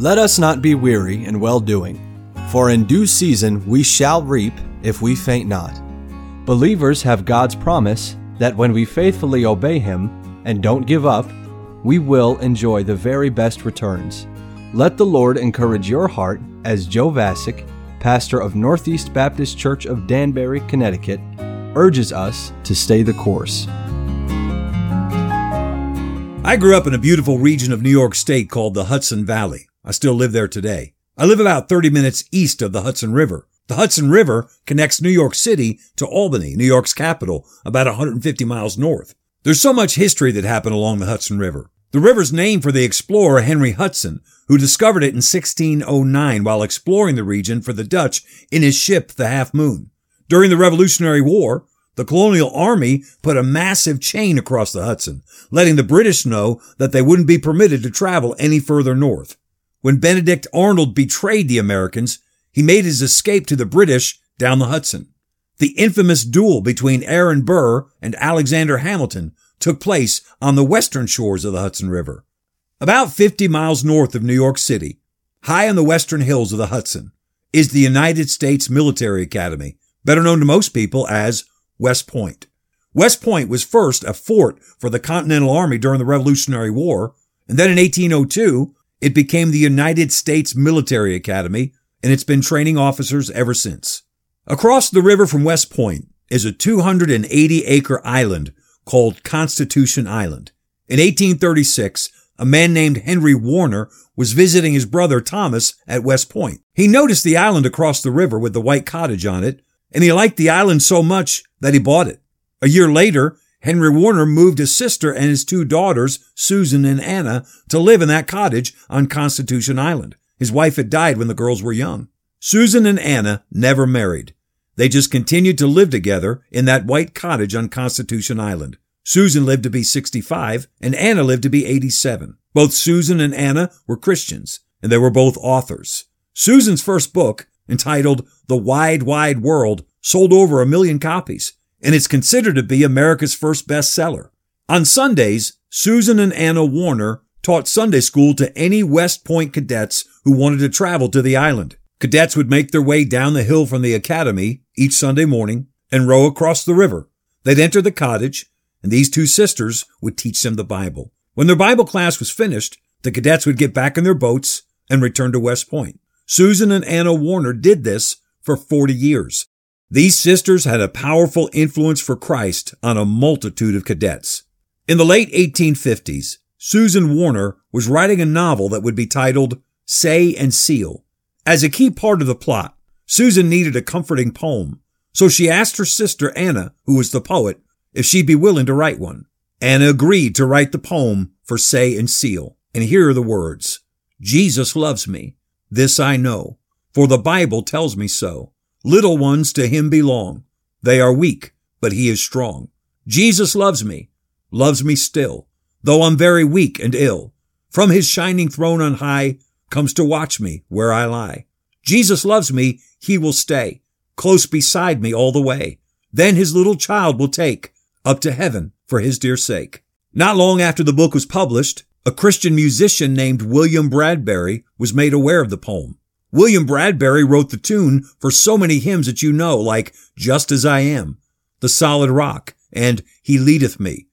Let us not be weary in well doing, for in due season we shall reap if we faint not. Believers have God's promise that when we faithfully obey Him and don't give up, we will enjoy the very best returns. Let the Lord encourage your heart as Joe Vasick, pastor of Northeast Baptist Church of Danbury, Connecticut, urges us to stay the course. I grew up in a beautiful region of New York State called the Hudson Valley. I still live there today. I live about 30 minutes east of the Hudson River. The Hudson River connects New York City to Albany, New York's capital, about 150 miles north. There's so much history that happened along the Hudson River. The river's named for the explorer Henry Hudson, who discovered it in 1609 while exploring the region for the Dutch in his ship, the Half Moon. During the Revolutionary War, the colonial army put a massive chain across the Hudson, letting the British know that they wouldn't be permitted to travel any further north. When Benedict Arnold betrayed the Americans, he made his escape to the British down the Hudson. The infamous duel between Aaron Burr and Alexander Hamilton took place on the western shores of the Hudson River. About 50 miles north of New York City, high on the western hills of the Hudson, is the United States Military Academy, better known to most people as West Point. West Point was first a fort for the Continental Army during the Revolutionary War, and then in 1802, it became the United States Military Academy, and it's been training officers ever since. Across the river from West Point is a 280 acre island called Constitution Island. In 1836, a man named Henry Warner was visiting his brother Thomas at West Point. He noticed the island across the river with the white cottage on it, and he liked the island so much that he bought it. A year later, Henry Warner moved his sister and his two daughters, Susan and Anna, to live in that cottage on Constitution Island. His wife had died when the girls were young. Susan and Anna never married. They just continued to live together in that white cottage on Constitution Island. Susan lived to be 65 and Anna lived to be 87. Both Susan and Anna were Christians and they were both authors. Susan's first book, entitled The Wide, Wide World, sold over a million copies and it's considered to be America's first bestseller. On Sundays, Susan and Anna Warner taught Sunday school to any West Point cadets who wanted to travel to the island. Cadets would make their way down the hill from the academy each Sunday morning and row across the river. They'd enter the cottage, and these two sisters would teach them the Bible. When their Bible class was finished, the cadets would get back in their boats and return to West Point. Susan and Anna Warner did this for 40 years. These sisters had a powerful influence for Christ on a multitude of cadets. In the late 1850s, Susan Warner was writing a novel that would be titled Say and Seal. As a key part of the plot, Susan needed a comforting poem, so she asked her sister Anna, who was the poet, if she'd be willing to write one. Anna agreed to write the poem for Say and Seal. And here are the words. Jesus loves me. This I know, for the Bible tells me so. Little ones to him belong. They are weak, but he is strong. Jesus loves me, loves me still, though I'm very weak and ill. From his shining throne on high comes to watch me where I lie. Jesus loves me, he will stay close beside me all the way. Then his little child will take up to heaven for his dear sake. Not long after the book was published, a Christian musician named William Bradbury was made aware of the poem. William Bradbury wrote the tune for so many hymns that you know, like Just As I Am, The Solid Rock, and He Leadeth Me.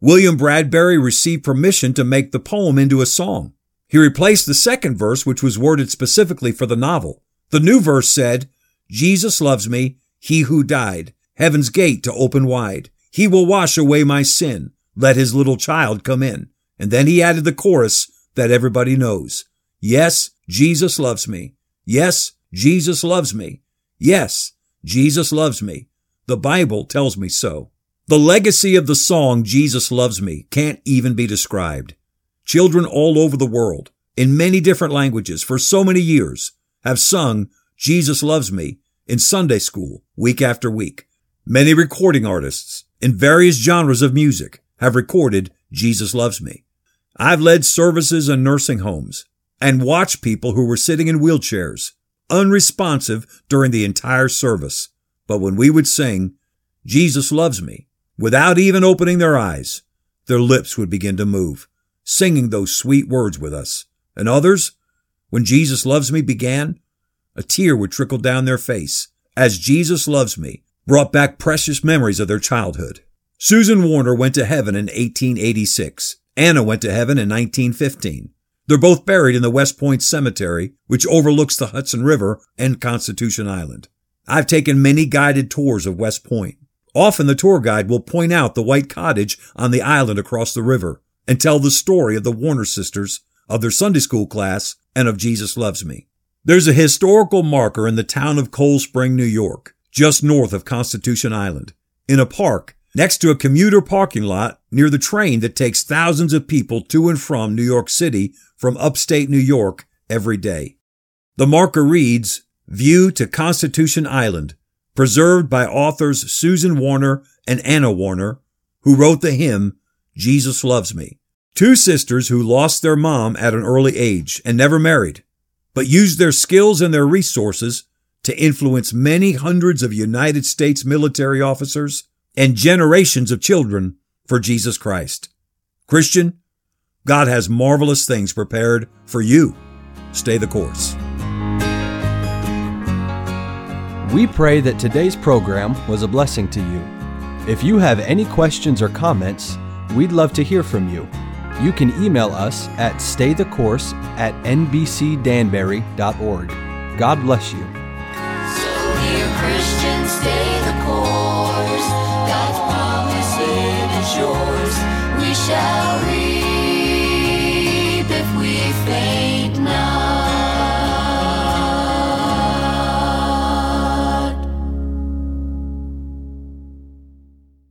William Bradbury received permission to make the poem into a song. He replaced the second verse, which was worded specifically for the novel. The new verse said, Jesus loves me, he who died, heaven's gate to open wide. He will wash away my sin. Let his little child come in. And then he added the chorus that everybody knows. Yes, Jesus loves me. Yes, Jesus loves me. Yes, Jesus loves me. The Bible tells me so. The legacy of the song Jesus Loves Me can't even be described. Children all over the world, in many different languages for so many years, have sung Jesus Loves Me in Sunday school week after week. Many recording artists in various genres of music have recorded Jesus Loves Me. I've led services in nursing homes and watch people who were sitting in wheelchairs, unresponsive during the entire service. But when we would sing, Jesus loves me, without even opening their eyes, their lips would begin to move, singing those sweet words with us. And others, when Jesus Loves Me began, a tear would trickle down their face as Jesus Loves Me brought back precious memories of their childhood. Susan Warner went to heaven in 1886. Anna went to heaven in 1915. They're both buried in the West Point Cemetery, which overlooks the Hudson River and Constitution Island. I've taken many guided tours of West Point. Often the tour guide will point out the white cottage on the island across the river and tell the story of the Warner sisters, of their Sunday school class, and of Jesus Loves Me. There's a historical marker in the town of Cold Spring, New York, just north of Constitution Island, in a park next to a commuter parking lot near the train that takes thousands of people to and from New York City from upstate New York every day. The marker reads, View to Constitution Island, preserved by authors Susan Warner and Anna Warner, who wrote the hymn, Jesus Loves Me. Two sisters who lost their mom at an early age and never married, but used their skills and their resources to influence many hundreds of United States military officers and generations of children for Jesus Christ. Christian, God has marvelous things prepared for you. Stay the course. We pray that today's program was a blessing to you. If you have any questions or comments, we'd love to hear from you. You can email us at staythecourse at nbcdanbury.org. God bless you. So, dear Christians, stay the course. God's promise is yours. We shall Baby.